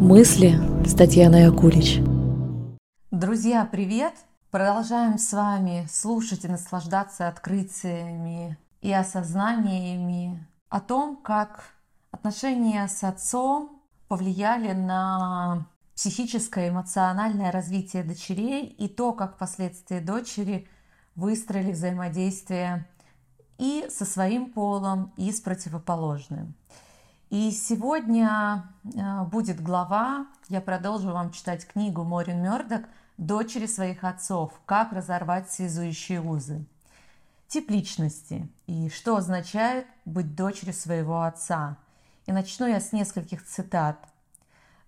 Мысли с Татьяной Акулич. Друзья, привет! Продолжаем с вами слушать и наслаждаться открытиями и осознаниями о том, как отношения с отцом повлияли на психическое и эмоциональное развитие дочерей и то, как впоследствии дочери выстроили взаимодействие и со своим полом, и с противоположным. И сегодня э, будет глава, я продолжу вам читать книгу Морин Мёрдок «Дочери своих отцов. Как разорвать связующие узы». Тип личности и что означает быть дочерью своего отца. И начну я с нескольких цитат.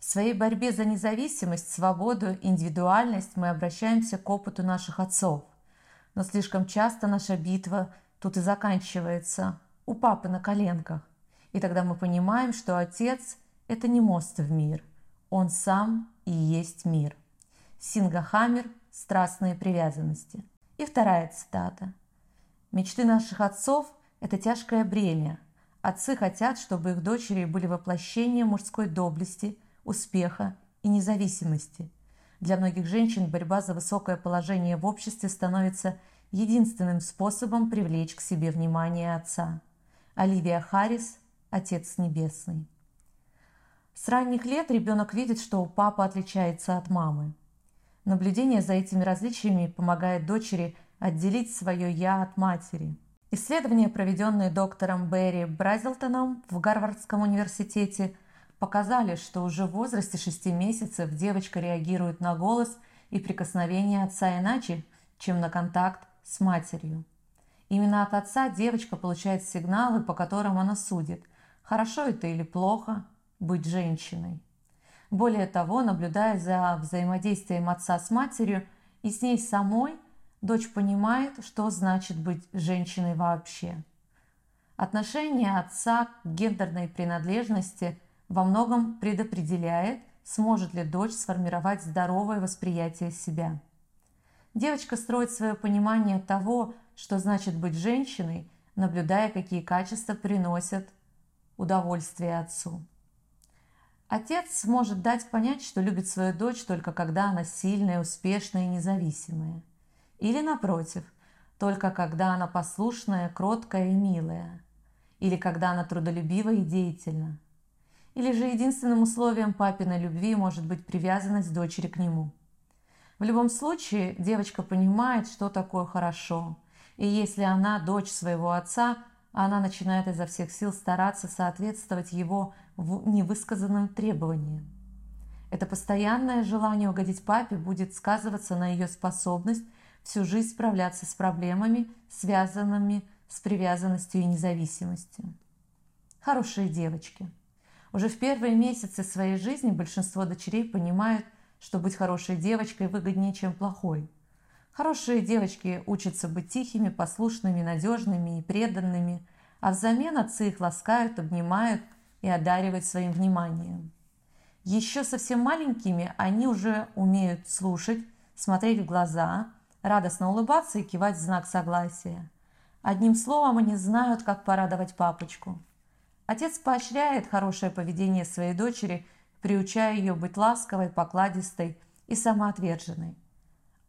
В своей борьбе за независимость, свободу, индивидуальность мы обращаемся к опыту наших отцов. Но слишком часто наша битва тут и заканчивается у папы на коленках. И тогда мы понимаем, что Отец – это не мост в мир. Он сам и есть мир. Синга Хаммер «Страстные привязанности». И вторая цитата. «Мечты наших отцов – это тяжкое бремя. Отцы хотят, чтобы их дочери были воплощением мужской доблести, успеха и независимости. Для многих женщин борьба за высокое положение в обществе становится единственным способом привлечь к себе внимание отца. Оливия Харрис Отец Небесный. С ранних лет ребенок видит, что папа отличается от мамы. Наблюдение за этими различиями помогает дочери отделить свое «я» от матери. Исследования, проведенные доктором Берри Бразилтоном в Гарвардском университете, показали, что уже в возрасте 6 месяцев девочка реагирует на голос и прикосновение отца иначе, чем на контакт с матерью. Именно от отца девочка получает сигналы, по которым она судит, хорошо это или плохо быть женщиной. Более того, наблюдая за взаимодействием отца с матерью и с ней самой, дочь понимает, что значит быть женщиной вообще. Отношение отца к гендерной принадлежности во многом предопределяет, сможет ли дочь сформировать здоровое восприятие себя. Девочка строит свое понимание того, что значит быть женщиной, наблюдая, какие качества приносят удовольствие отцу. Отец может дать понять, что любит свою дочь только когда она сильная, успешная и независимая. Или напротив, только когда она послушная, кроткая и милая. Или когда она трудолюбива и деятельна. Или же единственным условием папиной любви может быть привязанность дочери к нему. В любом случае, девочка понимает, что такое хорошо. И если она дочь своего отца – она начинает изо всех сил стараться соответствовать его невысказанным требованиям. Это постоянное желание угодить папе будет сказываться на ее способность всю жизнь справляться с проблемами, связанными с привязанностью и независимостью. Хорошие девочки. Уже в первые месяцы своей жизни большинство дочерей понимают, что быть хорошей девочкой выгоднее, чем плохой – Хорошие девочки учатся быть тихими, послушными, надежными и преданными, а взамен отцы их ласкают, обнимают и одаривают своим вниманием. Еще совсем маленькими они уже умеют слушать, смотреть в глаза, радостно улыбаться и кивать в знак согласия. Одним словом, они знают, как порадовать папочку. Отец поощряет хорошее поведение своей дочери, приучая ее быть ласковой, покладистой и самоотверженной.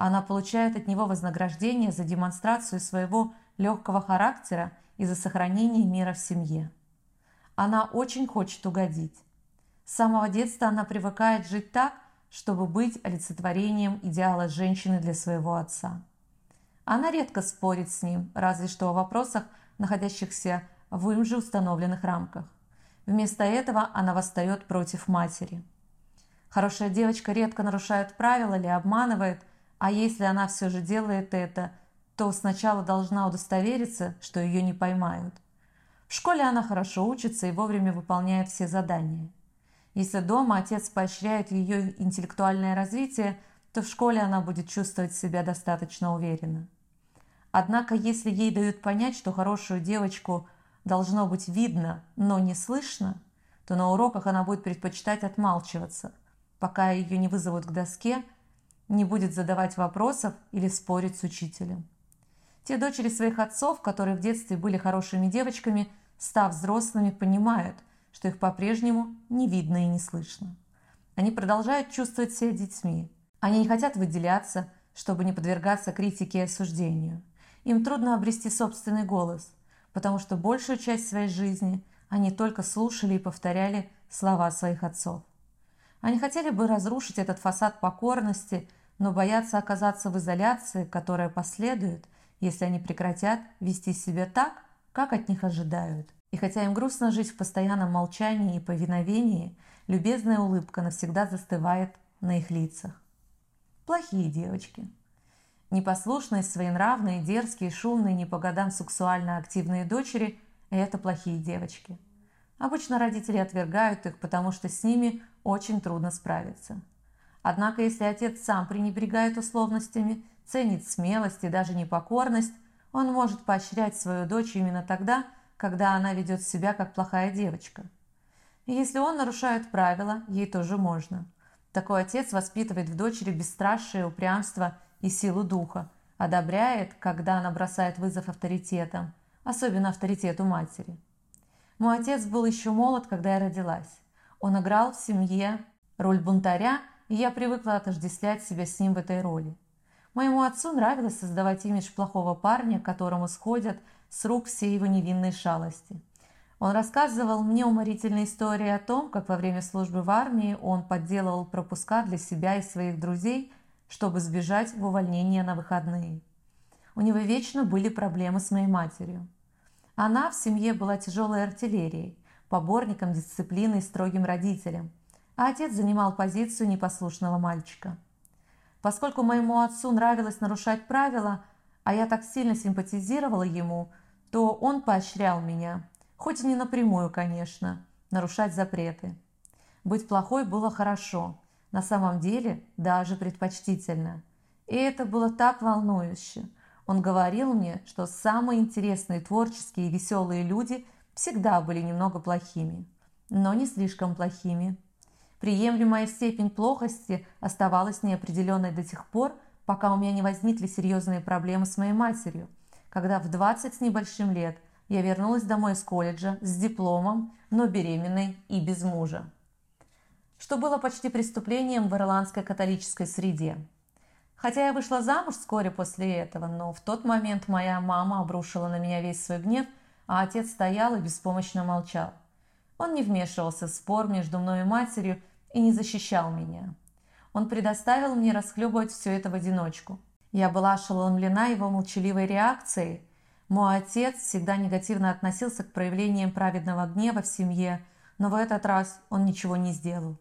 Она получает от него вознаграждение за демонстрацию своего легкого характера и за сохранение мира в семье. Она очень хочет угодить. С самого детства она привыкает жить так, чтобы быть олицетворением идеала женщины для своего отца. Она редко спорит с ним, разве что о вопросах, находящихся в им же установленных рамках. Вместо этого она восстает против матери. Хорошая девочка редко нарушает правила или обманывает – а если она все же делает это, то сначала должна удостовериться, что ее не поймают. В школе она хорошо учится и вовремя выполняет все задания. Если дома отец поощряет ее интеллектуальное развитие, то в школе она будет чувствовать себя достаточно уверенно. Однако, если ей дают понять, что хорошую девочку должно быть видно, но не слышно, то на уроках она будет предпочитать отмалчиваться, пока ее не вызовут к доске не будет задавать вопросов или спорить с учителем. Те дочери своих отцов, которые в детстве были хорошими девочками, став взрослыми, понимают, что их по-прежнему не видно и не слышно. Они продолжают чувствовать себя детьми. Они не хотят выделяться, чтобы не подвергаться критике и осуждению. Им трудно обрести собственный голос, потому что большую часть своей жизни они только слушали и повторяли слова своих отцов. Они хотели бы разрушить этот фасад покорности, но боятся оказаться в изоляции, которая последует, если они прекратят вести себя так, как от них ожидают. И хотя им грустно жить в постоянном молчании и повиновении, любезная улыбка навсегда застывает на их лицах. Плохие девочки. Непослушные, своенравные, дерзкие, шумные, не по годам сексуально активные дочери – это плохие девочки. Обычно родители отвергают их, потому что с ними очень трудно справиться. Однако, если отец сам пренебрегает условностями, ценит смелость и даже непокорность, он может поощрять свою дочь именно тогда, когда она ведет себя как плохая девочка. И если он нарушает правила, ей тоже можно. Такой отец воспитывает в дочери бесстрашие, упрямство и силу духа, одобряет, когда она бросает вызов авторитетам, особенно авторитету матери. Мой отец был еще молод, когда я родилась. Он играл в семье роль бунтаря, и я привыкла отождествлять себя с ним в этой роли. Моему отцу нравилось создавать имидж плохого парня, которому сходят с рук все его невинные шалости. Он рассказывал мне уморительные истории о том, как во время службы в армии он подделывал пропуска для себя и своих друзей – чтобы сбежать в увольнение на выходные. У него вечно были проблемы с моей матерью. Она в семье была тяжелой артиллерией, поборником дисциплины и строгим родителем, а отец занимал позицию непослушного мальчика. Поскольку моему отцу нравилось нарушать правила, а я так сильно симпатизировала ему, то он поощрял меня, хоть и не напрямую, конечно, нарушать запреты. Быть плохой было хорошо, на самом деле даже предпочтительно. И это было так волнующе. Он говорил мне, что самые интересные творческие и веселые люди всегда были немного плохими, но не слишком плохими. Приемлемая степень плохости оставалась неопределенной до тех пор, пока у меня не возникли серьезные проблемы с моей матерью, когда в 20 с небольшим лет я вернулась домой из колледжа с дипломом, но беременной и без мужа что было почти преступлением в ирландской католической среде. Хотя я вышла замуж вскоре после этого, но в тот момент моя мама обрушила на меня весь свой гнев, а отец стоял и беспомощно молчал. Он не вмешивался в спор между мной и матерью и не защищал меня. Он предоставил мне расхлебывать все это в одиночку. Я была ошеломлена его молчаливой реакцией. Мой отец всегда негативно относился к проявлениям праведного гнева в семье, но в этот раз он ничего не сделал.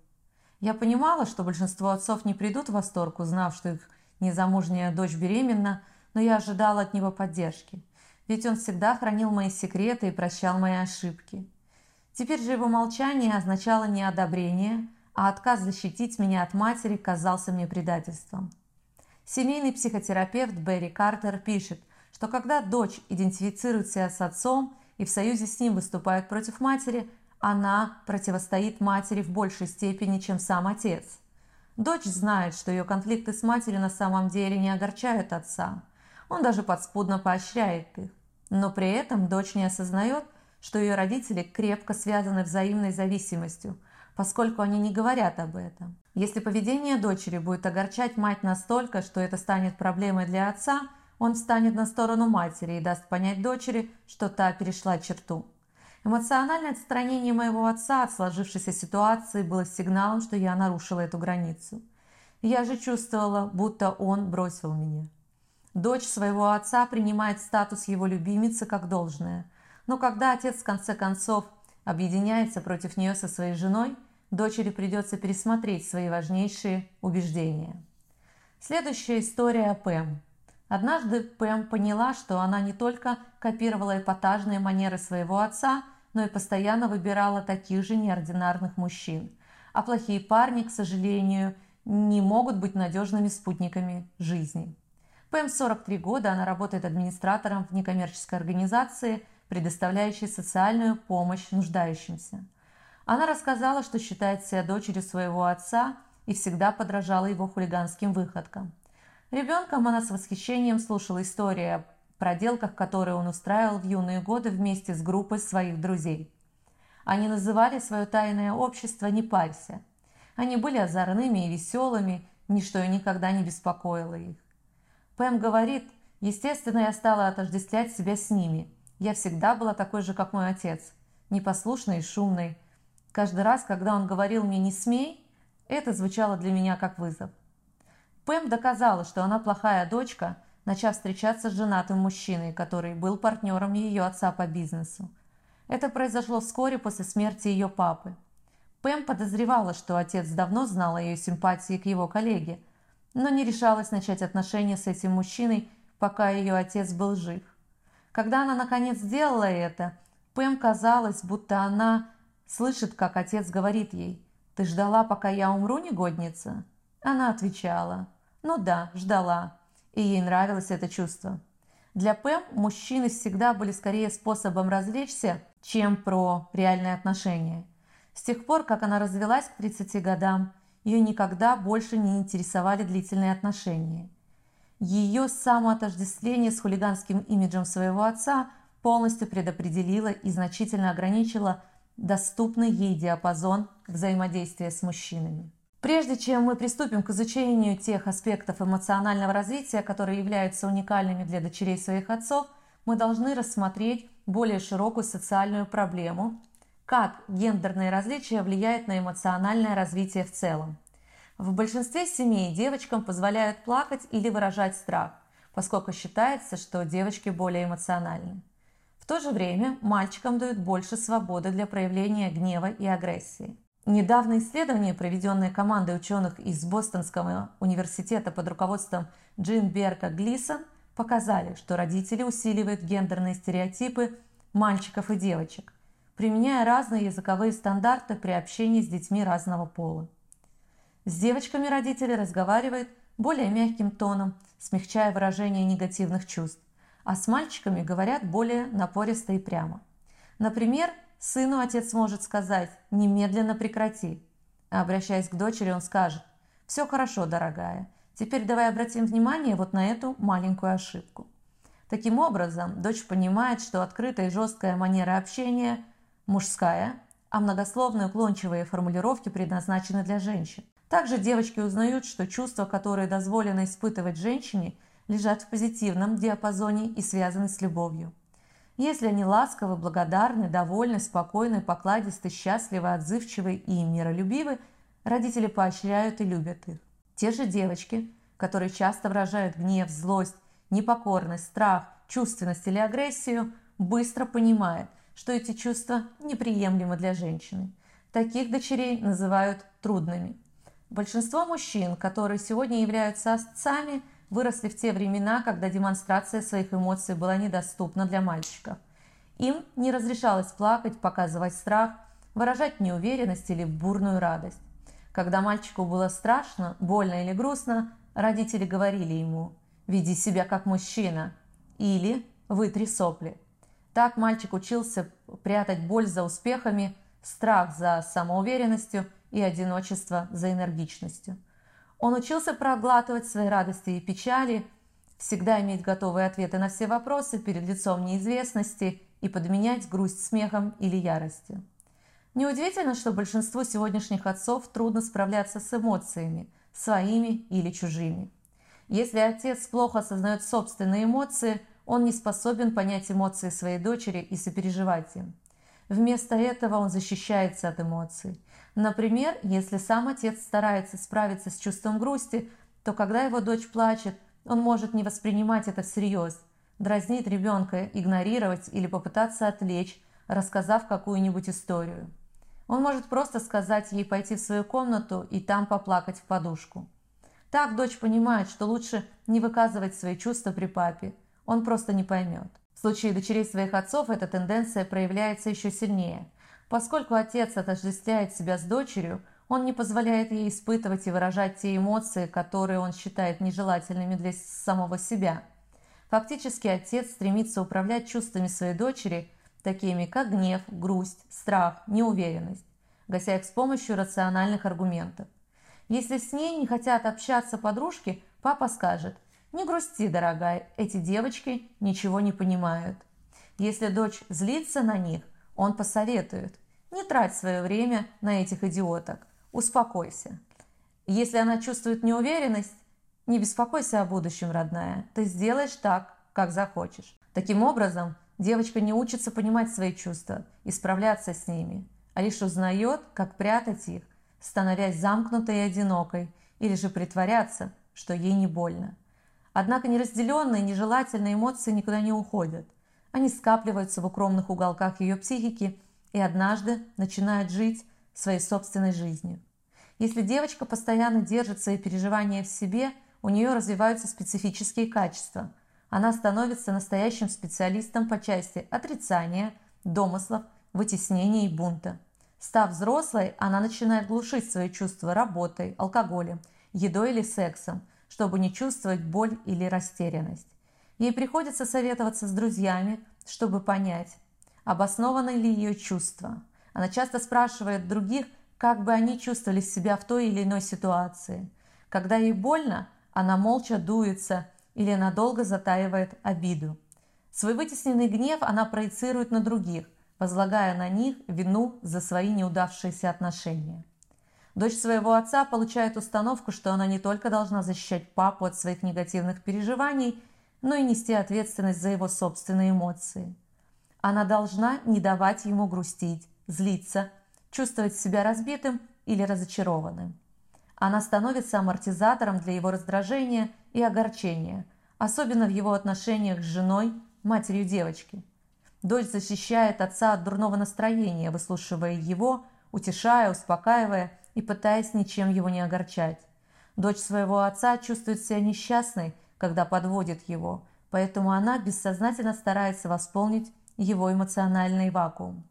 Я понимала, что большинство отцов не придут в восторг, узнав, что их незамужняя дочь беременна, но я ожидала от него поддержки. Ведь он всегда хранил мои секреты и прощал мои ошибки. Теперь же его молчание означало не одобрение, а отказ защитить меня от матери казался мне предательством. Семейный психотерапевт Берри Картер пишет, что когда дочь идентифицирует себя с отцом и в союзе с ним выступает против матери – она противостоит матери в большей степени, чем сам отец. Дочь знает, что ее конфликты с матерью на самом деле не огорчают отца. Он даже подспудно поощряет их. Но при этом дочь не осознает, что ее родители крепко связаны взаимной зависимостью, поскольку они не говорят об этом. Если поведение дочери будет огорчать мать настолько, что это станет проблемой для отца, он встанет на сторону матери и даст понять дочери, что та перешла черту. Эмоциональное отстранение моего отца от сложившейся ситуации было сигналом, что я нарушила эту границу. Я же чувствовала, будто он бросил меня. Дочь своего отца принимает статус его любимицы как должное. Но когда отец в конце концов объединяется против нее со своей женой, дочери придется пересмотреть свои важнейшие убеждения. Следующая история о Пэм. Однажды Пэм поняла, что она не только копировала эпатажные манеры своего отца, но и постоянно выбирала таких же неординарных мужчин. А плохие парни, к сожалению, не могут быть надежными спутниками жизни. Пэм 43 года, она работает администратором в некоммерческой организации, предоставляющей социальную помощь нуждающимся. Она рассказала, что считает себя дочерью своего отца и всегда подражала его хулиганским выходкам. Ребенком она с восхищением слушала истории проделках, которые он устраивал в юные годы вместе с группой своих друзей. Они называли свое тайное общество «Не парься». Они были озорными и веселыми, ничто и никогда не беспокоило их. Пэм говорит, естественно, я стала отождествлять себя с ними. Я всегда была такой же, как мой отец, непослушной и шумной. Каждый раз, когда он говорил мне «не смей», это звучало для меня как вызов. Пэм доказала, что она плохая дочка, начав встречаться с женатым мужчиной, который был партнером ее отца по бизнесу. Это произошло вскоре после смерти ее папы. Пэм подозревала, что отец давно знал о ее симпатии к его коллеге, но не решалась начать отношения с этим мужчиной, пока ее отец был жив. Когда она наконец сделала это, Пэм казалось, будто она слышит, как отец говорит ей «Ты ждала, пока я умру, негодница?» Она отвечала «Ну да, ждала». И ей нравилось это чувство. Для Пэм мужчины всегда были скорее способом развлечься, чем про реальные отношения. С тех пор, как она развелась к 30 годам, ее никогда больше не интересовали длительные отношения. Ее самоотождествление с хулиганским имиджем своего отца полностью предопределило и значительно ограничило доступный ей диапазон взаимодействия с мужчинами. Прежде чем мы приступим к изучению тех аспектов эмоционального развития, которые являются уникальными для дочерей своих отцов, мы должны рассмотреть более широкую социальную проблему, как гендерные различия влияют на эмоциональное развитие в целом. В большинстве семей девочкам позволяют плакать или выражать страх, поскольку считается, что девочки более эмоциональны. В то же время мальчикам дают больше свободы для проявления гнева и агрессии. Недавнее исследование, проведенное командой ученых из Бостонского университета под руководством Джин Берка Глисон, показали, что родители усиливают гендерные стереотипы мальчиков и девочек, применяя разные языковые стандарты при общении с детьми разного пола. С девочками родители разговаривают более мягким тоном, смягчая выражение негативных чувств, а с мальчиками говорят более напористо и прямо. Например, Сыну отец может сказать «немедленно прекрати», а обращаясь к дочери, он скажет «все хорошо, дорогая, теперь давай обратим внимание вот на эту маленькую ошибку». Таким образом, дочь понимает, что открытая и жесткая манера общения мужская, а многословные уклончивые формулировки предназначены для женщин. Также девочки узнают, что чувства, которые дозволено испытывать женщине, лежат в позитивном диапазоне и связаны с любовью. Если они ласковы, благодарны, довольны, спокойны, покладисты, счастливы, отзывчивы и миролюбивы, родители поощряют и любят их. Те же девочки, которые часто выражают гнев, злость, непокорность, страх, чувственность или агрессию, быстро понимают, что эти чувства неприемлемы для женщины. Таких дочерей называют трудными. Большинство мужчин, которые сегодня являются отцами, выросли в те времена, когда демонстрация своих эмоций была недоступна для мальчиков. Им не разрешалось плакать, показывать страх, выражать неуверенность или бурную радость. Когда мальчику было страшно, больно или грустно, родители говорили ему «веди себя как мужчина» или «вытри сопли». Так мальчик учился прятать боль за успехами, страх за самоуверенностью и одиночество за энергичностью – он учился проглатывать свои радости и печали, всегда иметь готовые ответы на все вопросы перед лицом неизвестности и подменять грусть смехом или яростью. Неудивительно, что большинству сегодняшних отцов трудно справляться с эмоциями, своими или чужими. Если отец плохо осознает собственные эмоции, он не способен понять эмоции своей дочери и сопереживать им. Вместо этого он защищается от эмоций. Например, если сам отец старается справиться с чувством грусти, то когда его дочь плачет, он может не воспринимать это всерьез, дразнить ребенка, игнорировать или попытаться отвлечь, рассказав какую-нибудь историю. Он может просто сказать ей пойти в свою комнату и там поплакать в подушку. Так дочь понимает, что лучше не выказывать свои чувства при папе, он просто не поймет. В случае дочерей своих отцов эта тенденция проявляется еще сильнее. Поскольку отец отождествляет себя с дочерью, он не позволяет ей испытывать и выражать те эмоции, которые он считает нежелательными для самого себя. Фактически отец стремится управлять чувствами своей дочери, такими как гнев, грусть, страх, неуверенность, гася их с помощью рациональных аргументов. Если с ней не хотят общаться подружки, папа скажет – не грусти, дорогая, эти девочки ничего не понимают. Если дочь злится на них, он посоветует. Не трать свое время на этих идиоток. Успокойся. Если она чувствует неуверенность, не беспокойся о будущем, родная. Ты сделаешь так, как захочешь. Таким образом, девочка не учится понимать свои чувства и справляться с ними, а лишь узнает, как прятать их, становясь замкнутой и одинокой, или же притворяться, что ей не больно. Однако неразделенные, нежелательные эмоции никуда не уходят. Они скапливаются в укромных уголках ее психики и однажды начинают жить своей собственной жизнью. Если девочка постоянно держит свои переживания в себе – у нее развиваются специфические качества. Она становится настоящим специалистом по части отрицания, домыслов, вытеснения и бунта. Став взрослой, она начинает глушить свои чувства работой, алкоголем, едой или сексом, чтобы не чувствовать боль или растерянность. Ей приходится советоваться с друзьями, чтобы понять, обоснованы ли ее чувства. Она часто спрашивает других, как бы они чувствовали себя в той или иной ситуации. Когда ей больно, она молча дуется или надолго затаивает обиду. Свой вытесненный гнев она проецирует на других, возлагая на них вину за свои неудавшиеся отношения. Дочь своего отца получает установку, что она не только должна защищать папу от своих негативных переживаний, но и нести ответственность за его собственные эмоции. Она должна не давать ему грустить, злиться, чувствовать себя разбитым или разочарованным. Она становится амортизатором для его раздражения и огорчения, особенно в его отношениях с женой, матерью девочки. Дочь защищает отца от дурного настроения, выслушивая его, утешая, успокаивая и пытаясь ничем его не огорчать. Дочь своего отца чувствует себя несчастной, когда подводит его, поэтому она бессознательно старается восполнить его эмоциональный вакуум.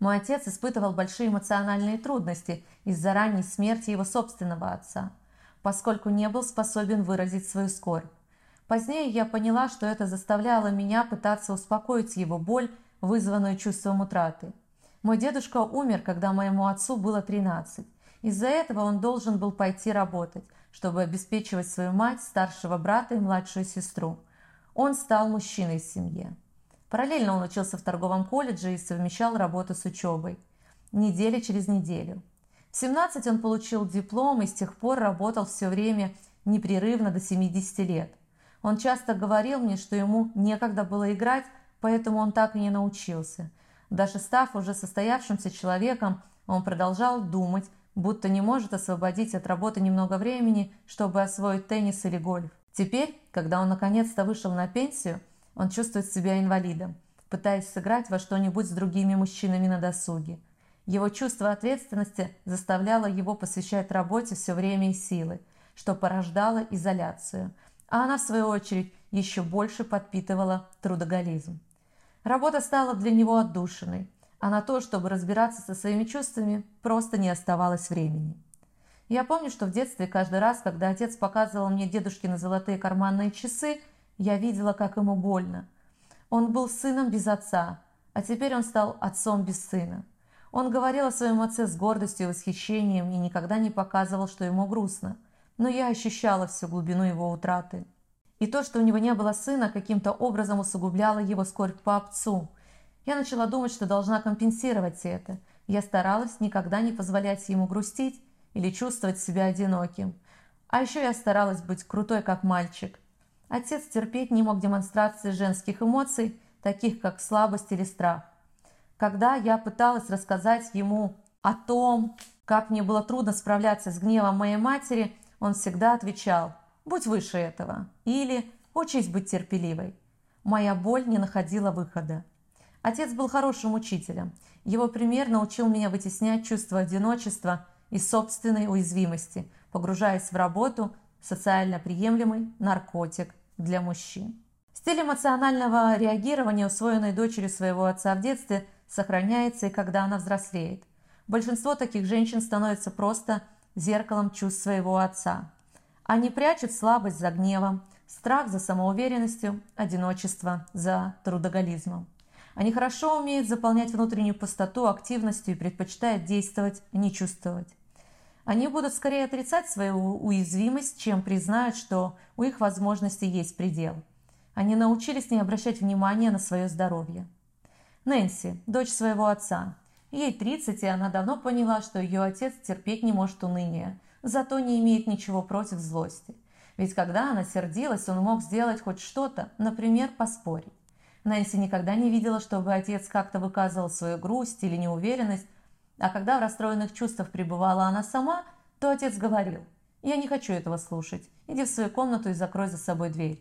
Мой отец испытывал большие эмоциональные трудности из-за ранней смерти его собственного отца, поскольку не был способен выразить свою скорбь. Позднее я поняла, что это заставляло меня пытаться успокоить его боль, вызванную чувством утраты. Мой дедушка умер, когда моему отцу было 13. Из-за этого он должен был пойти работать, чтобы обеспечивать свою мать, старшего брата и младшую сестру. Он стал мужчиной в семье. Параллельно он учился в торговом колледже и совмещал работу с учебой. Неделя через неделю. В 17 он получил диплом и с тех пор работал все время непрерывно до 70 лет. Он часто говорил мне, что ему некогда было играть, поэтому он так и не научился. Даже став уже состоявшимся человеком, он продолжал думать, будто не может освободить от работы немного времени, чтобы освоить теннис или гольф. Теперь, когда он наконец-то вышел на пенсию, он чувствует себя инвалидом, пытаясь сыграть во что-нибудь с другими мужчинами на досуге. Его чувство ответственности заставляло его посвящать работе все время и силы, что порождало изоляцию, а она, в свою очередь, еще больше подпитывала трудоголизм. Работа стала для него отдушиной, а на то, чтобы разбираться со своими чувствами, просто не оставалось времени. Я помню, что в детстве каждый раз, когда отец показывал мне дедушкины золотые карманные часы, я видела, как ему больно. Он был сыном без отца, а теперь он стал отцом без сына. Он говорил о своем отце с гордостью и восхищением и никогда не показывал, что ему грустно. Но я ощущала всю глубину его утраты. И то, что у него не было сына, каким-то образом усугубляло его скорбь по отцу. Я начала думать, что должна компенсировать это. Я старалась никогда не позволять ему грустить или чувствовать себя одиноким. А еще я старалась быть крутой, как мальчик, Отец терпеть не мог демонстрации женских эмоций, таких как слабость или страх. Когда я пыталась рассказать ему о том, как мне было трудно справляться с гневом моей матери, он всегда отвечал «Будь выше этого» или «Учись быть терпеливой». Моя боль не находила выхода. Отец был хорошим учителем. Его пример научил меня вытеснять чувство одиночества и собственной уязвимости, погружаясь в работу, социально приемлемый наркотик для мужчин. Стиль эмоционального реагирования, усвоенный дочерью своего отца в детстве, сохраняется и когда она взрослеет. Большинство таких женщин становится просто зеркалом чувств своего отца. Они прячут слабость за гневом, страх за самоуверенностью, одиночество за трудоголизмом. Они хорошо умеют заполнять внутреннюю пустоту активностью и предпочитают действовать, а не чувствовать. Они будут скорее отрицать свою уязвимость, чем признают, что у их возможностей есть предел. Они научились не обращать внимания на свое здоровье. Нэнси, дочь своего отца, Ей 30, и она давно поняла, что ее отец терпеть не может уныния, зато не имеет ничего против злости. Ведь когда она сердилась, он мог сделать хоть что-то, например, поспорить. Нэнси никогда не видела, чтобы отец как-то выказывал свою грусть или неуверенность, а когда в расстроенных чувствах пребывала она сама, то отец говорил «Я не хочу этого слушать, иди в свою комнату и закрой за собой дверь».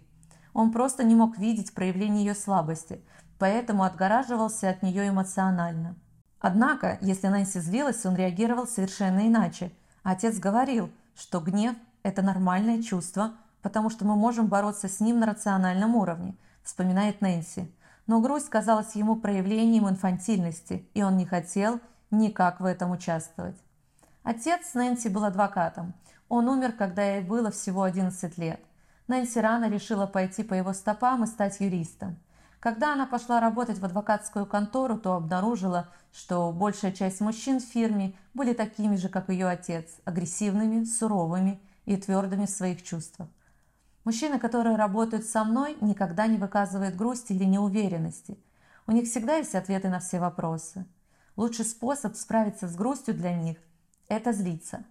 Он просто не мог видеть проявление ее слабости, поэтому отгораживался от нее эмоционально. Однако, если Нэнси злилась, он реагировал совершенно иначе. Отец говорил, что гнев – это нормальное чувство, потому что мы можем бороться с ним на рациональном уровне, вспоминает Нэнси. Но грусть казалась ему проявлением инфантильности, и он не хотел никак в этом участвовать. Отец Нэнси был адвокатом. Он умер, когда ей было всего 11 лет. Нэнси рано решила пойти по его стопам и стать юристом. Когда она пошла работать в адвокатскую контору, то обнаружила, что большая часть мужчин в фирме были такими же, как ее отец, агрессивными, суровыми и твердыми в своих чувствах. Мужчины, которые работают со мной, никогда не выказывают грусти или неуверенности. У них всегда есть ответы на все вопросы. Лучший способ справиться с грустью для них – это злиться.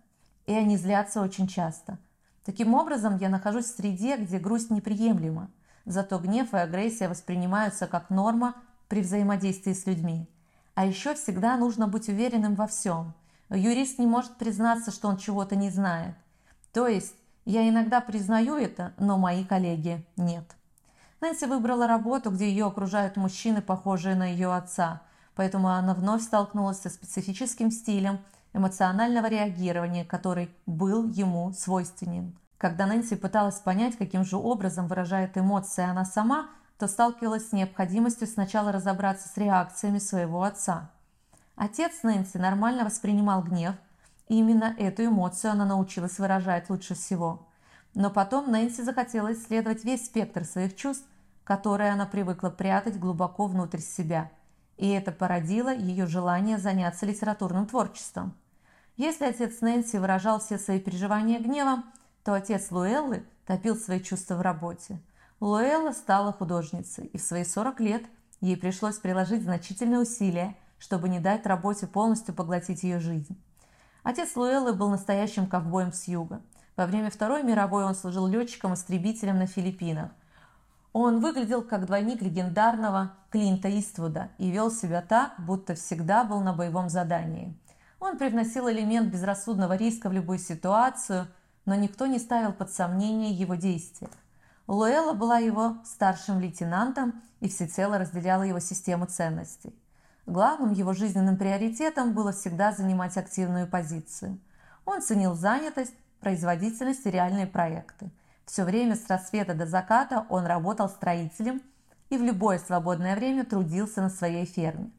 И они злятся очень часто. Таким образом, я нахожусь в среде, где грусть неприемлема. Зато гнев и агрессия воспринимаются как норма при взаимодействии с людьми. А еще всегда нужно быть уверенным во всем. Юрист не может признаться, что он чего-то не знает. То есть, я иногда признаю это, но мои коллеги нет. Нэнси выбрала работу, где ее окружают мужчины, похожие на ее отца, поэтому она вновь столкнулась со специфическим стилем эмоционального реагирования, который был ему свойственен. Когда Нэнси пыталась понять, каким же образом выражает эмоции она сама, то сталкивалась с необходимостью сначала разобраться с реакциями своего отца. Отец Нэнси нормально воспринимал гнев, и именно эту эмоцию она научилась выражать лучше всего. Но потом Нэнси захотела исследовать весь спектр своих чувств, которые она привыкла прятать глубоко внутрь себя. И это породило ее желание заняться литературным творчеством. Если отец Нэнси выражал все свои переживания гневом, то отец Луэллы топил свои чувства в работе. Луэлла стала художницей, и в свои 40 лет ей пришлось приложить значительные усилия, чтобы не дать работе полностью поглотить ее жизнь. Отец Луэллы был настоящим ковбоем с юга. Во время Второй мировой он служил летчиком-истребителем на Филиппинах. Он выглядел как двойник легендарного Клинта Иствуда и вел себя так, будто всегда был на боевом задании. Он привносил элемент безрассудного риска в любую ситуацию – но никто не ставил под сомнение его действия. Луэлла была его старшим лейтенантом и всецело разделяла его систему ценностей. Главным его жизненным приоритетом было всегда занимать активную позицию. Он ценил занятость, производительность и реальные проекты. Все время с рассвета до заката он работал строителем и в любое свободное время трудился на своей ферме.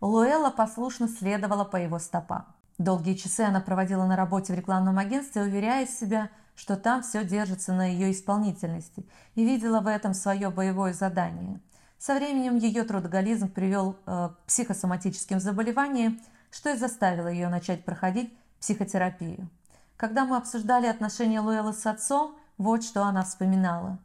Луэлла послушно следовала по его стопам. Долгие часы она проводила на работе в рекламном агентстве, уверяя себя, что там все держится на ее исполнительности, и видела в этом свое боевое задание. Со временем ее трудоголизм привел э, к психосоматическим заболеваниям, что и заставило ее начать проходить психотерапию. Когда мы обсуждали отношения Луэллы с отцом, вот что она вспоминала.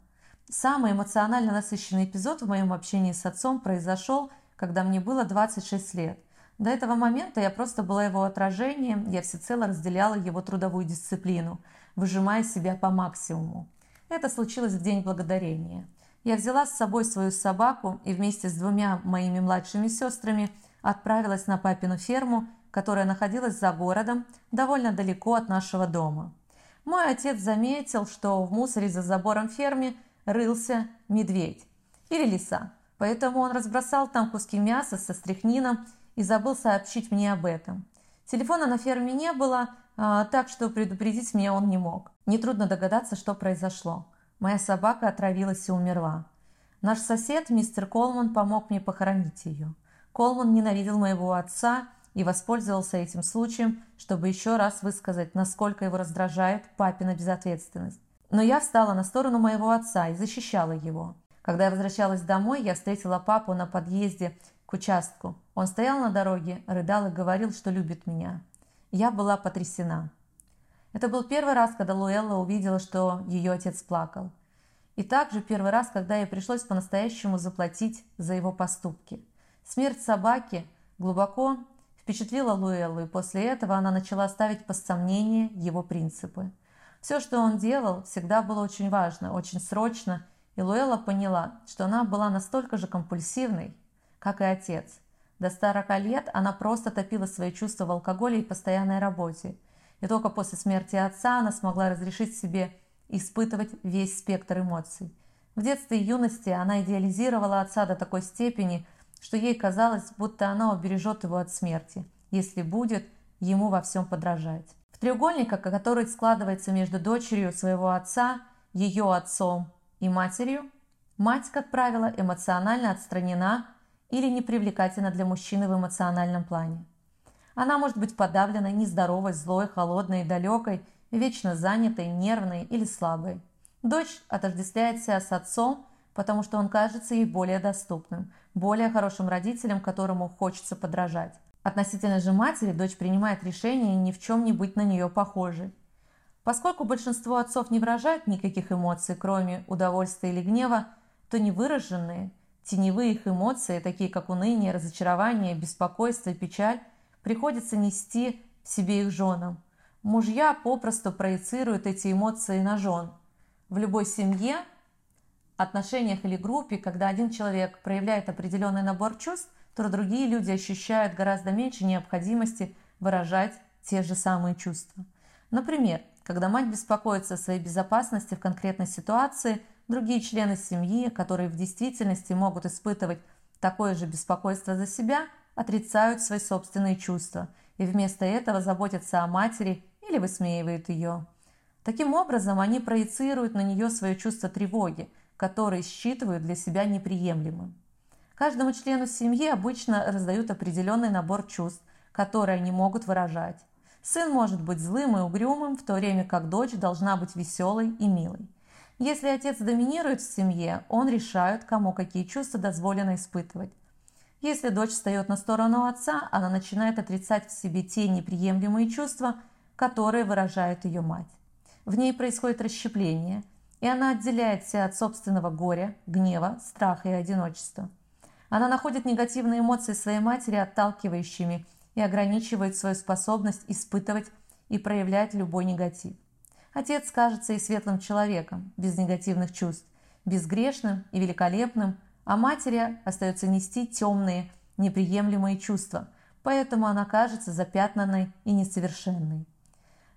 Самый эмоционально насыщенный эпизод в моем общении с отцом произошел, когда мне было 26 лет – до этого момента я просто была его отражением, я всецело разделяла его трудовую дисциплину, выжимая себя по максимуму. Это случилось в День Благодарения. Я взяла с собой свою собаку и вместе с двумя моими младшими сестрами отправилась на папину ферму, которая находилась за городом, довольно далеко от нашего дома. Мой отец заметил, что в мусоре за забором фермы рылся медведь или лиса, поэтому он разбросал там куски мяса со стряхнином и забыл сообщить мне об этом. Телефона на ферме не было, а, так что предупредить меня он не мог. Нетрудно догадаться, что произошло. Моя собака отравилась и умерла. Наш сосед, мистер Колман, помог мне похоронить ее. Колман ненавидел моего отца и воспользовался этим случаем, чтобы еще раз высказать, насколько его раздражает папина безответственность. Но я встала на сторону моего отца и защищала его. Когда я возвращалась домой, я встретила папу на подъезде к участку. Он стоял на дороге, рыдал и говорил, что любит меня. Я была потрясена. Это был первый раз, когда Луэлла увидела, что ее отец плакал. И также первый раз, когда ей пришлось по-настоящему заплатить за его поступки. Смерть собаки глубоко впечатлила Луэллу, и после этого она начала ставить под сомнение его принципы. Все, что он делал, всегда было очень важно, очень срочно, и Луэлла поняла, что она была настолько же компульсивной, как и отец. До 40 лет она просто топила свои чувства в алкоголе и постоянной работе. И только после смерти отца она смогла разрешить себе испытывать весь спектр эмоций. В детстве и юности она идеализировала отца до такой степени, что ей казалось, будто она убережет его от смерти, если будет ему во всем подражать. В треугольниках, который складывается между дочерью своего отца, ее отцом и матерью, мать, как правило, эмоционально отстранена или непривлекательна для мужчины в эмоциональном плане. Она может быть подавленной, нездоровой, злой, холодной, далекой, вечно занятой, нервной или слабой. Дочь отождествляет себя с отцом, потому что он кажется ей более доступным, более хорошим родителем, которому хочется подражать. Относительно же матери дочь принимает решение ни в чем не быть на нее похожей. Поскольку большинство отцов не выражают никаких эмоций, кроме удовольствия или гнева, то невыраженные, теневые их эмоции, такие как уныние, разочарование, беспокойство, печаль, приходится нести в себе их женам. Мужья попросту проецируют эти эмоции на жен. В любой семье, отношениях или группе, когда один человек проявляет определенный набор чувств, то другие люди ощущают гораздо меньше необходимости выражать те же самые чувства. Например, когда мать беспокоится о своей безопасности в конкретной ситуации, другие члены семьи, которые в действительности могут испытывать такое же беспокойство за себя, отрицают свои собственные чувства и вместо этого заботятся о матери или высмеивают ее. Таким образом, они проецируют на нее свое чувство тревоги, которое считывают для себя неприемлемым. Каждому члену семьи обычно раздают определенный набор чувств, которые они могут выражать. Сын может быть злым и угрюмым, в то время как дочь должна быть веселой и милой. Если отец доминирует в семье, он решает, кому какие чувства дозволено испытывать. Если дочь встает на сторону отца, она начинает отрицать в себе те неприемлемые чувства, которые выражает ее мать. В ней происходит расщепление, и она отделяет себя от собственного горя, гнева, страха и одиночества. Она находит негативные эмоции своей матери отталкивающими и ограничивает свою способность испытывать и проявлять любой негатив. Отец кажется и светлым человеком, без негативных чувств, безгрешным и великолепным, а матери остается нести темные, неприемлемые чувства, поэтому она кажется запятнанной и несовершенной.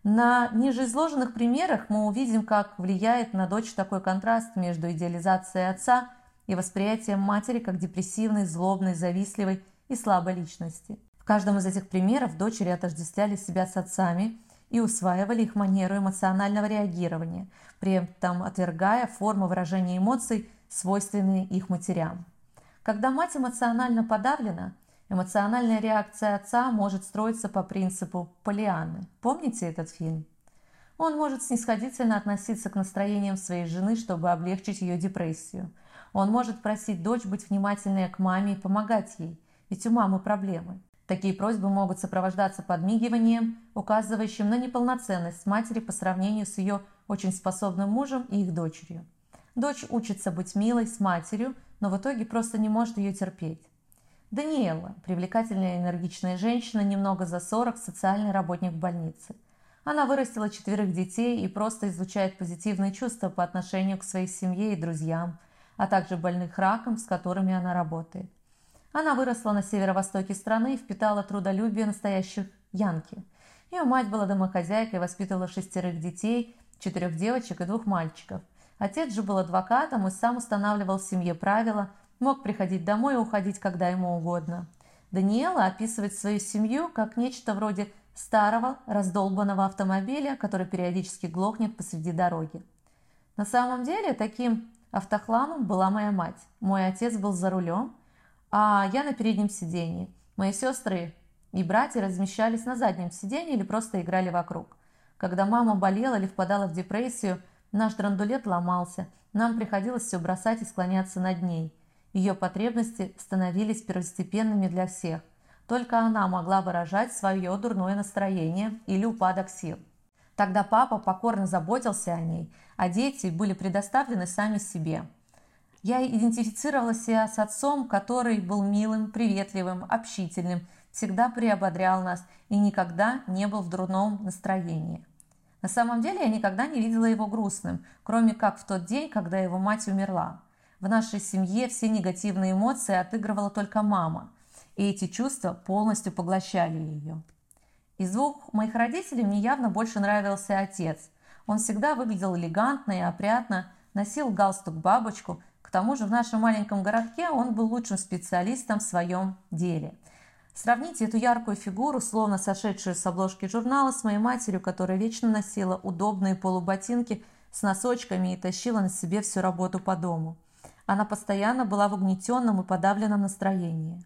На ниже изложенных примерах мы увидим, как влияет на дочь такой контраст между идеализацией отца и восприятием матери как депрессивной, злобной, завистливой и слабой личности. В каждом из этих примеров дочери отождествляли себя с отцами и усваивали их манеру эмоционального реагирования, при этом отвергая формы выражения эмоций, свойственные их матерям. Когда мать эмоционально подавлена, эмоциональная реакция отца может строиться по принципу Полианы. Помните этот фильм? Он может снисходительно относиться к настроениям своей жены, чтобы облегчить ее депрессию. Он может просить дочь быть внимательной к маме и помогать ей, ведь у мамы проблемы. Такие просьбы могут сопровождаться подмигиванием, указывающим на неполноценность матери по сравнению с ее очень способным мужем и их дочерью. Дочь учится быть милой с матерью, но в итоге просто не может ее терпеть. Даниэла, привлекательная энергичная женщина, немного за 40, социальный работник в больнице. Она вырастила четверых детей и просто излучает позитивные чувства по отношению к своей семье и друзьям, а также больных раком, с которыми она работает. Она выросла на северо-востоке страны и впитала трудолюбие настоящих янки. Ее мать была домохозяйкой, воспитывала шестерых детей, четырех девочек и двух мальчиков. Отец же был адвокатом и сам устанавливал в семье правила, мог приходить домой и уходить, когда ему угодно. Даниэла описывает свою семью как нечто вроде старого раздолбанного автомобиля, который периодически глохнет посреди дороги. На самом деле таким автохламом была моя мать. Мой отец был за рулем – а я на переднем сиденье. Мои сестры и братья размещались на заднем сиденье или просто играли вокруг. Когда мама болела или впадала в депрессию, наш драндулет ломался, нам приходилось все бросать и склоняться над ней. Ее потребности становились первостепенными для всех. Только она могла выражать свое дурное настроение или упадок сил. Тогда папа покорно заботился о ней, а дети были предоставлены сами себе – я идентифицировала себя с отцом, который был милым, приветливым, общительным, всегда приободрял нас и никогда не был в дурном настроении. На самом деле я никогда не видела его грустным, кроме как в тот день, когда его мать умерла. В нашей семье все негативные эмоции отыгрывала только мама, и эти чувства полностью поглощали ее. Из двух моих родителей мне явно больше нравился отец. Он всегда выглядел элегантно и опрятно, носил галстук-бабочку, тому же в нашем маленьком городке он был лучшим специалистом в своем деле. Сравните эту яркую фигуру, словно сошедшую с обложки журнала, с моей матерью, которая вечно носила удобные полуботинки с носочками и тащила на себе всю работу по дому. Она постоянно была в угнетенном и подавленном настроении.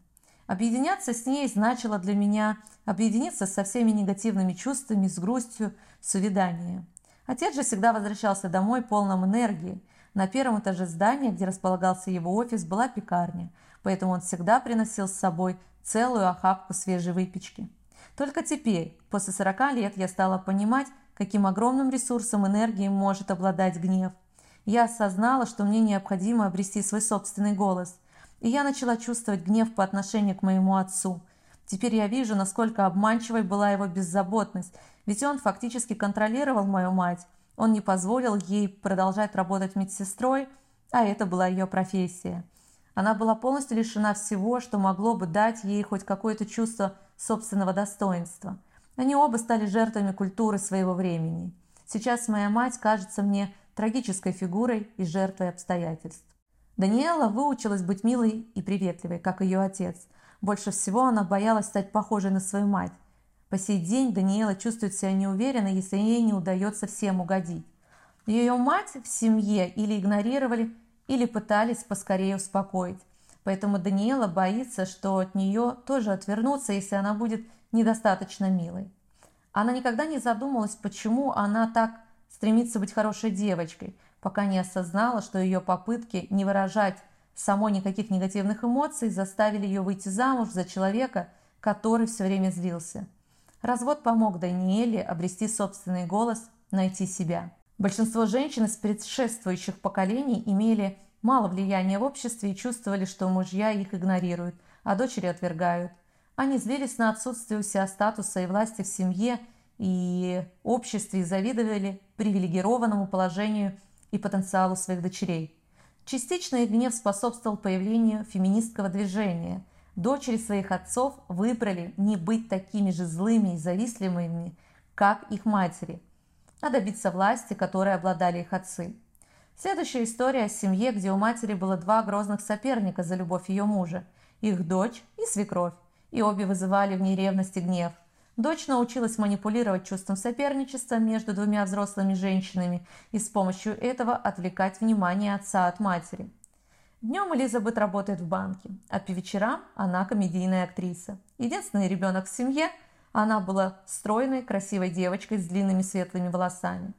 Объединяться с ней значило для меня объединиться со всеми негативными чувствами, с грустью, с увяданием. Отец же всегда возвращался домой полным энергии. На первом этаже здания, где располагался его офис, была пекарня, поэтому он всегда приносил с собой целую охапку свежей выпечки. Только теперь, после 40 лет, я стала понимать, каким огромным ресурсом энергии может обладать гнев. Я осознала, что мне необходимо обрести свой собственный голос – и я начала чувствовать гнев по отношению к моему отцу. Теперь я вижу, насколько обманчивой была его беззаботность, ведь он фактически контролировал мою мать. Он не позволил ей продолжать работать медсестрой, а это была ее профессия. Она была полностью лишена всего, что могло бы дать ей хоть какое-то чувство собственного достоинства. Они оба стали жертвами культуры своего времени. Сейчас моя мать кажется мне трагической фигурой и жертвой обстоятельств. Даниэла выучилась быть милой и приветливой, как ее отец. Больше всего она боялась стать похожей на свою мать. По сей день Даниэла чувствует себя неуверенно, если ей не удается всем угодить. Ее мать в семье или игнорировали, или пытались поскорее успокоить. Поэтому Даниэла боится, что от нее тоже отвернутся, если она будет недостаточно милой. Она никогда не задумывалась, почему она так стремится быть хорошей девочкой – пока не осознала, что ее попытки не выражать само никаких негативных эмоций заставили ее выйти замуж за человека, который все время злился. Развод помог Даниэле обрести собственный голос, найти себя. Большинство женщин из предшествующих поколений имели мало влияния в обществе и чувствовали, что мужья их игнорируют, а дочери отвергают. Они злились на отсутствие у себя статуса и власти в семье и обществе и завидовали привилегированному положению и потенциалу своих дочерей. Частично их гнев способствовал появлению феминистского движения. Дочери своих отцов выбрали не быть такими же злыми и завистливыми, как их матери, а добиться власти, которой обладали их отцы. Следующая история о семье, где у матери было два грозных соперника за любовь ее мужа – их дочь и свекровь, и обе вызывали в ней ревность и гнев – Дочь научилась манипулировать чувством соперничества между двумя взрослыми женщинами и с помощью этого отвлекать внимание отца от матери. Днем Элизабет работает в банке, а по вечерам она комедийная актриса. Единственный ребенок в семье, она была стройной, красивой девочкой с длинными светлыми волосами.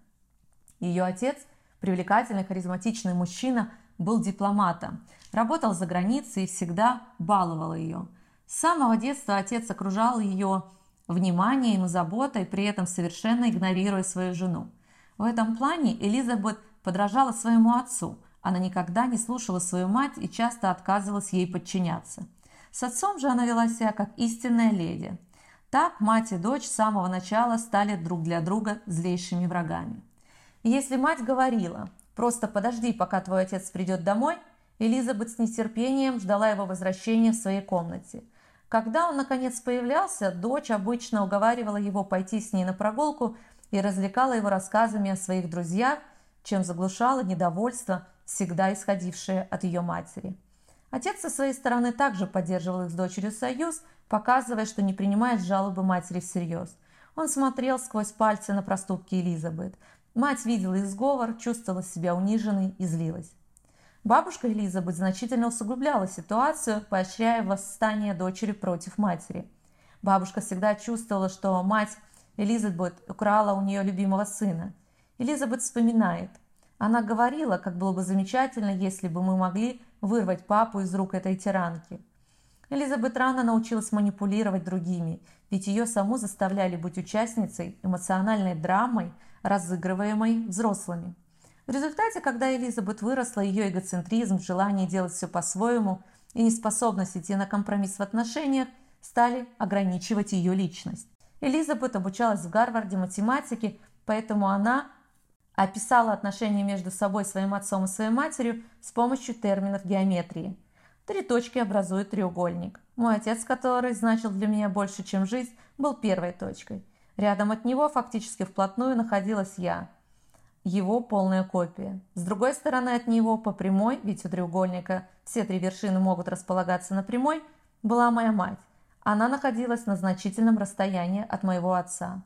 Ее отец, привлекательный, харизматичный мужчина, был дипломатом, работал за границей и всегда баловал ее. С самого детства отец окружал ее вниманием и заботой, при этом совершенно игнорируя свою жену. В этом плане Элизабет подражала своему отцу. Она никогда не слушала свою мать и часто отказывалась ей подчиняться. С отцом же она вела себя как истинная леди. Так мать и дочь с самого начала стали друг для друга злейшими врагами. Если мать говорила «просто подожди, пока твой отец придет домой», Элизабет с нетерпением ждала его возвращения в своей комнате – когда он, наконец, появлялся, дочь обычно уговаривала его пойти с ней на прогулку и развлекала его рассказами о своих друзьях, чем заглушала недовольство, всегда исходившее от ее матери. Отец со своей стороны также поддерживал их с дочерью союз, показывая, что не принимает жалобы матери всерьез. Он смотрел сквозь пальцы на проступки Элизабет. Мать видела их сговор, чувствовала себя униженной и злилась. Бабушка Элизабет значительно усугубляла ситуацию, поощряя восстание дочери против матери. Бабушка всегда чувствовала, что мать Элизабет украла у нее любимого сына. Элизабет вспоминает. Она говорила, как было бы замечательно, если бы мы могли вырвать папу из рук этой тиранки. Элизабет рано научилась манипулировать другими, ведь ее саму заставляли быть участницей эмоциональной драмой, разыгрываемой взрослыми. В результате, когда Элизабет выросла, ее эгоцентризм, желание делать все по-своему и неспособность идти на компромисс в отношениях стали ограничивать ее личность. Элизабет обучалась в Гарварде математике, поэтому она описала отношения между собой, своим отцом и своей матерью с помощью терминов геометрии. Три точки образуют треугольник. Мой отец, который значил для меня больше, чем жизнь, был первой точкой. Рядом от него фактически вплотную находилась я, его полная копия. С другой стороны от него, по прямой, ведь у треугольника все три вершины могут располагаться на прямой, была моя мать. Она находилась на значительном расстоянии от моего отца.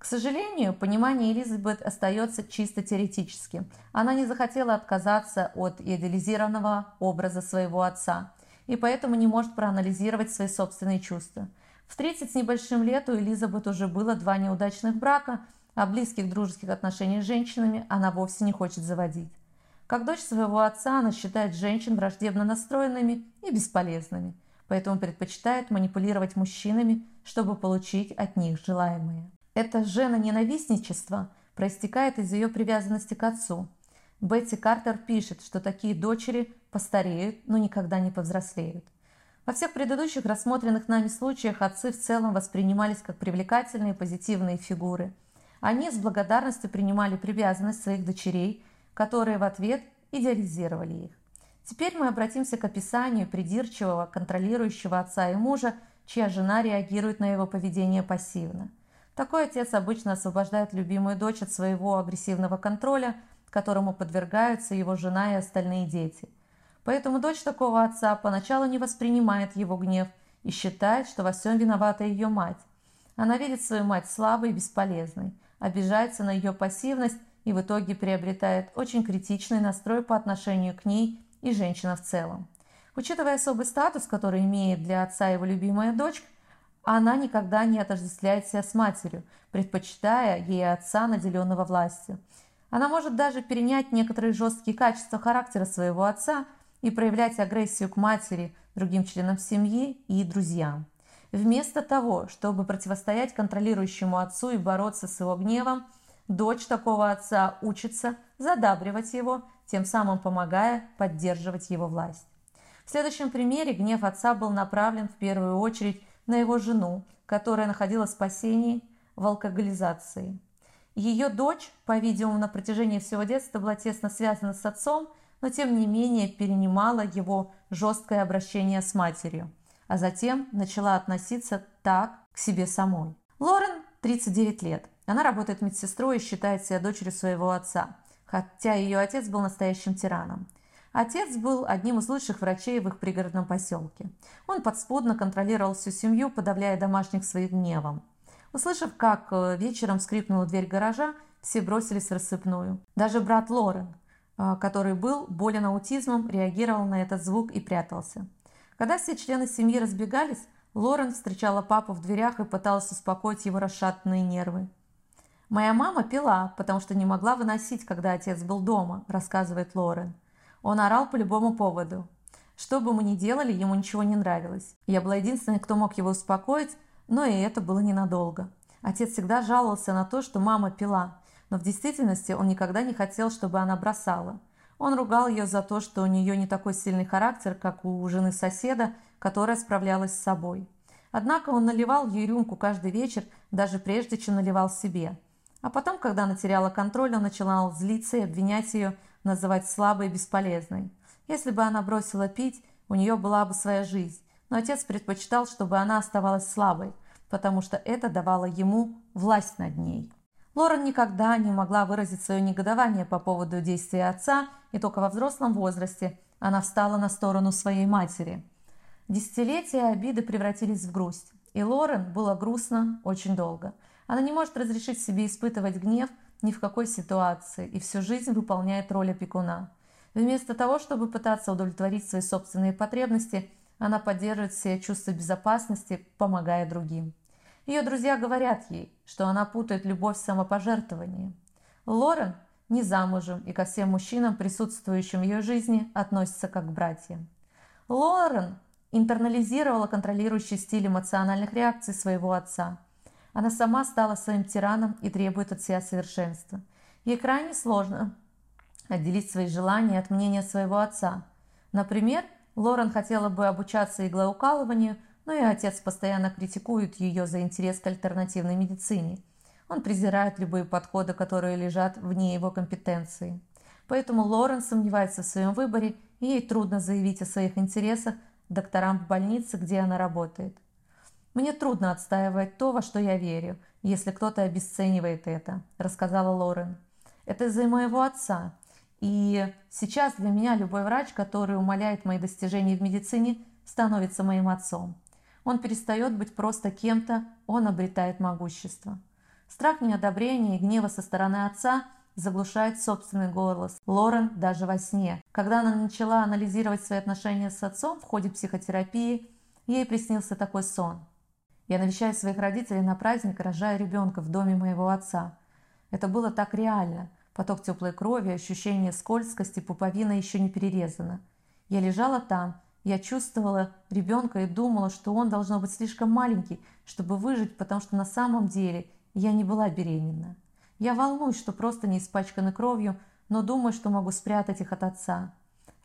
К сожалению, понимание Элизабет остается чисто теоретическим. Она не захотела отказаться от идеализированного образа своего отца и поэтому не может проанализировать свои собственные чувства. В 30 с небольшим лет у Элизабет уже было два неудачных брака, а близких дружеских отношений с женщинами она вовсе не хочет заводить. Как дочь своего отца она считает женщин враждебно настроенными и бесполезными, поэтому предпочитает манипулировать мужчинами, чтобы получить от них желаемое. Это жена-ненавистничество проистекает из ее привязанности к отцу. Бетти Картер пишет, что такие дочери постареют, но никогда не повзрослеют. Во всех предыдущих рассмотренных нами случаях отцы в целом воспринимались как привлекательные позитивные фигуры. Они с благодарностью принимали привязанность своих дочерей, которые в ответ идеализировали их. Теперь мы обратимся к описанию придирчивого, контролирующего отца и мужа, чья жена реагирует на его поведение пассивно – такой отец обычно освобождает любимую дочь от своего агрессивного контроля, которому подвергаются его жена и остальные дети. Поэтому дочь такого отца поначалу не воспринимает его гнев и считает, что во всем виновата ее мать. Она видит свою мать слабой и бесполезной, обижается на ее пассивность и в итоге приобретает очень критичный настрой по отношению к ней и женщинам в целом. Учитывая особый статус, который имеет для отца его любимая дочь, она никогда не отождествляет себя с матерью, предпочитая ей отца, наделенного властью. Она может даже перенять некоторые жесткие качества характера своего отца и проявлять агрессию к матери, другим членам семьи и друзьям. Вместо того, чтобы противостоять контролирующему отцу и бороться с его гневом, дочь такого отца учится задабривать его, тем самым помогая поддерживать его власть. В следующем примере гнев отца был направлен в первую очередь на его жену, которая находила спасение в алкоголизации. Ее дочь, по-видимому, на протяжении всего детства была тесно связана с отцом, но тем не менее перенимала его жесткое обращение с матерью, а затем начала относиться так к себе самой. Лорен 39 лет. Она работает медсестрой и считает себя дочерью своего отца, хотя ее отец был настоящим тираном. Отец был одним из лучших врачей в их пригородном поселке. Он подспудно контролировал всю семью, подавляя домашних своим гневом. Услышав, как э, вечером скрипнула дверь гаража, все бросились в рассыпную. Даже брат Лорен, э, который был болен аутизмом, реагировал на этот звук и прятался. Когда все члены семьи разбегались, Лорен встречала папу в дверях и пыталась успокоить его расшатанные нервы. «Моя мама пила, потому что не могла выносить, когда отец был дома», – рассказывает Лорен. Он орал по любому поводу. Что бы мы ни делали, ему ничего не нравилось. Я была единственной, кто мог его успокоить, но и это было ненадолго. Отец всегда жаловался на то, что мама пила, но в действительности он никогда не хотел, чтобы она бросала. Он ругал ее за то, что у нее не такой сильный характер, как у жены соседа, которая справлялась с собой. Однако он наливал ей рюмку каждый вечер, даже прежде, чем наливал себе. А потом, когда она теряла контроль, он начинал злиться и обвинять ее называть слабой и бесполезной. Если бы она бросила пить, у нее была бы своя жизнь, но отец предпочитал, чтобы она оставалась слабой, потому что это давало ему власть над ней. Лорен никогда не могла выразить свое негодование по поводу действия отца, и только во взрослом возрасте она встала на сторону своей матери. Десятилетия обиды превратились в грусть, и Лорен было грустно очень долго. Она не может разрешить себе испытывать гнев, ни в какой ситуации и всю жизнь выполняет роль опекуна. Вместо того, чтобы пытаться удовлетворить свои собственные потребности, она поддерживает все чувство безопасности, помогая другим. Ее друзья говорят ей, что она путает любовь с самопожертвованием. Лорен не замужем и ко всем мужчинам, присутствующим в ее жизни, относится как к братьям. Лорен интернализировала контролирующий стиль эмоциональных реакций своего отца – она сама стала своим тираном и требует от себя совершенства. Ей крайне сложно отделить свои желания от мнения своего отца. Например, Лорен хотела бы обучаться иглоукалыванию, но и отец постоянно критикует ее за интерес к альтернативной медицине. Он презирает любые подходы, которые лежат вне его компетенции. Поэтому Лорен сомневается в своем выборе, и ей трудно заявить о своих интересах докторам в больнице, где она работает. «Мне трудно отстаивать то, во что я верю, если кто-то обесценивает это», – рассказала Лорен. «Это из-за моего отца. И сейчас для меня любой врач, который умаляет мои достижения в медицине, становится моим отцом. Он перестает быть просто кем-то, он обретает могущество. Страх неодобрения и гнева со стороны отца заглушает собственный голос. Лорен даже во сне. Когда она начала анализировать свои отношения с отцом в ходе психотерапии, ей приснился такой сон. Я навещаю своих родителей на праздник и рожаю ребенка в доме моего отца. Это было так реально – Поток теплой крови, ощущение скользкости, пуповина еще не перерезана. Я лежала там, я чувствовала ребенка и думала, что он должно быть слишком маленький, чтобы выжить, потому что на самом деле я не была беременна. Я волнуюсь, что просто не испачканы кровью, но думаю, что могу спрятать их от отца.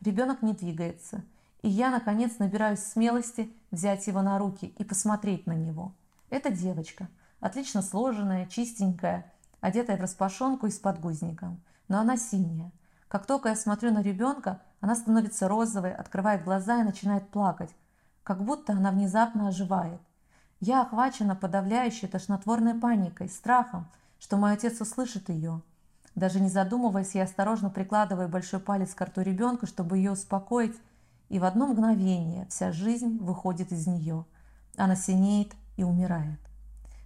Ребенок не двигается, и я, наконец, набираюсь смелости взять его на руки и посмотреть на него. Это девочка, отлично сложенная, чистенькая, одетая в распашонку и с подгузником. Но она синяя. Как только я смотрю на ребенка, она становится розовой, открывает глаза и начинает плакать, как будто она внезапно оживает. Я охвачена подавляющей тошнотворной паникой, страхом, что мой отец услышит ее. Даже не задумываясь, я осторожно прикладываю большой палец к рту ребенка, чтобы ее успокоить, и в одно мгновение вся жизнь выходит из нее. Она синеет и умирает.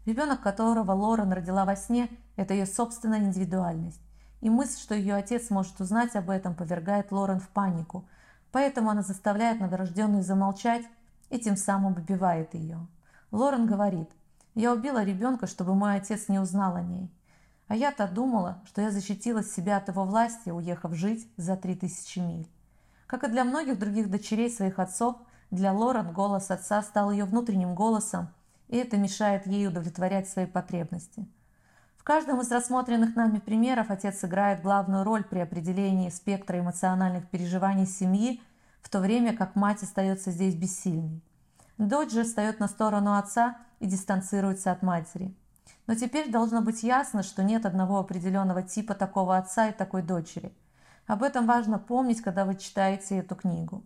Ребенок, которого Лорен родила во сне, это ее собственная индивидуальность. И мысль, что ее отец может узнать об этом, повергает Лорен в панику. Поэтому она заставляет новорожденную замолчать и тем самым убивает ее. Лорен говорит, «Я убила ребенка, чтобы мой отец не узнал о ней. А я-то думала, что я защитила себя от его власти, уехав жить за три тысячи миль». Как и для многих других дочерей своих отцов, для Лорен голос отца стал ее внутренним голосом, и это мешает ей удовлетворять свои потребности – в каждом из рассмотренных нами примеров отец играет главную роль при определении спектра эмоциональных переживаний семьи, в то время как мать остается здесь бессильной. Дочь же встает на сторону отца и дистанцируется от матери. Но теперь должно быть ясно, что нет одного определенного типа такого отца и такой дочери. Об этом важно помнить, когда вы читаете эту книгу.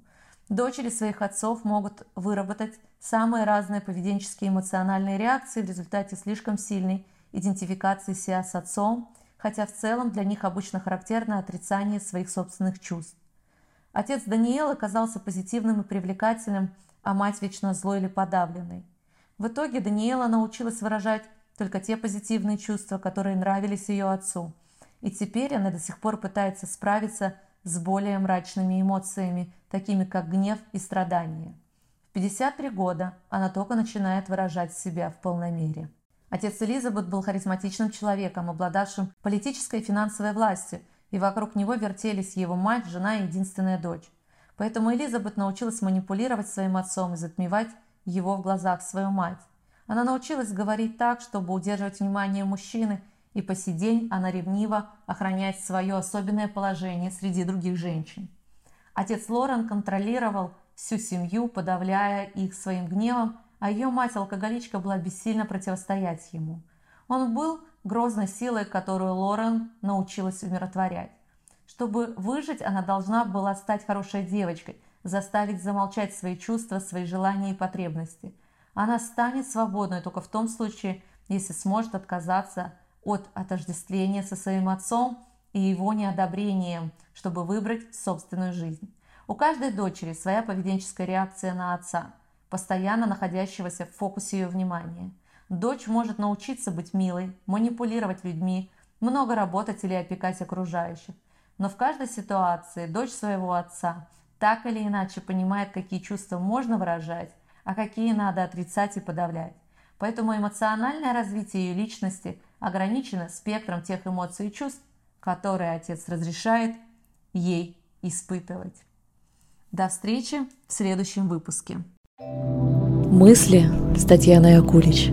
Дочери своих отцов могут выработать самые разные поведенческие и эмоциональные реакции в результате слишком сильной идентификации себя с отцом, хотя в целом для них обычно характерно отрицание своих собственных чувств. Отец Даниэл оказался позитивным и привлекательным, а мать вечно злой или подавленной. В итоге Даниэла научилась выражать только те позитивные чувства, которые нравились ее отцу. И теперь она до сих пор пытается справиться с более мрачными эмоциями, такими как гнев и страдания. В 53 года она только начинает выражать себя в полной мере. Отец Элизабет был харизматичным человеком, обладавшим политической и финансовой властью, и вокруг него вертелись его мать, жена и единственная дочь. Поэтому Элизабет научилась манипулировать своим отцом и затмевать его в глазах свою мать. Она научилась говорить так, чтобы удерживать внимание мужчины, и по сей день она ревниво охраняет свое особенное положение среди других женщин. Отец Лорен контролировал всю семью, подавляя их своим гневом а ее мать-алкоголичка была бессильно противостоять ему. Он был грозной силой, которую Лорен научилась умиротворять. Чтобы выжить, она должна была стать хорошей девочкой, заставить замолчать свои чувства, свои желания и потребности. Она станет свободной только в том случае, если сможет отказаться от отождествления со своим отцом и его неодобрением, чтобы выбрать собственную жизнь. У каждой дочери своя поведенческая реакция на отца – постоянно находящегося в фокусе ее внимания. Дочь может научиться быть милой, манипулировать людьми, много работать или опекать окружающих. Но в каждой ситуации дочь своего отца так или иначе понимает, какие чувства можно выражать, а какие надо отрицать и подавлять. Поэтому эмоциональное развитие ее личности ограничено спектром тех эмоций и чувств, которые отец разрешает ей испытывать. До встречи в следующем выпуске. Мысли с Татьяной Акулич.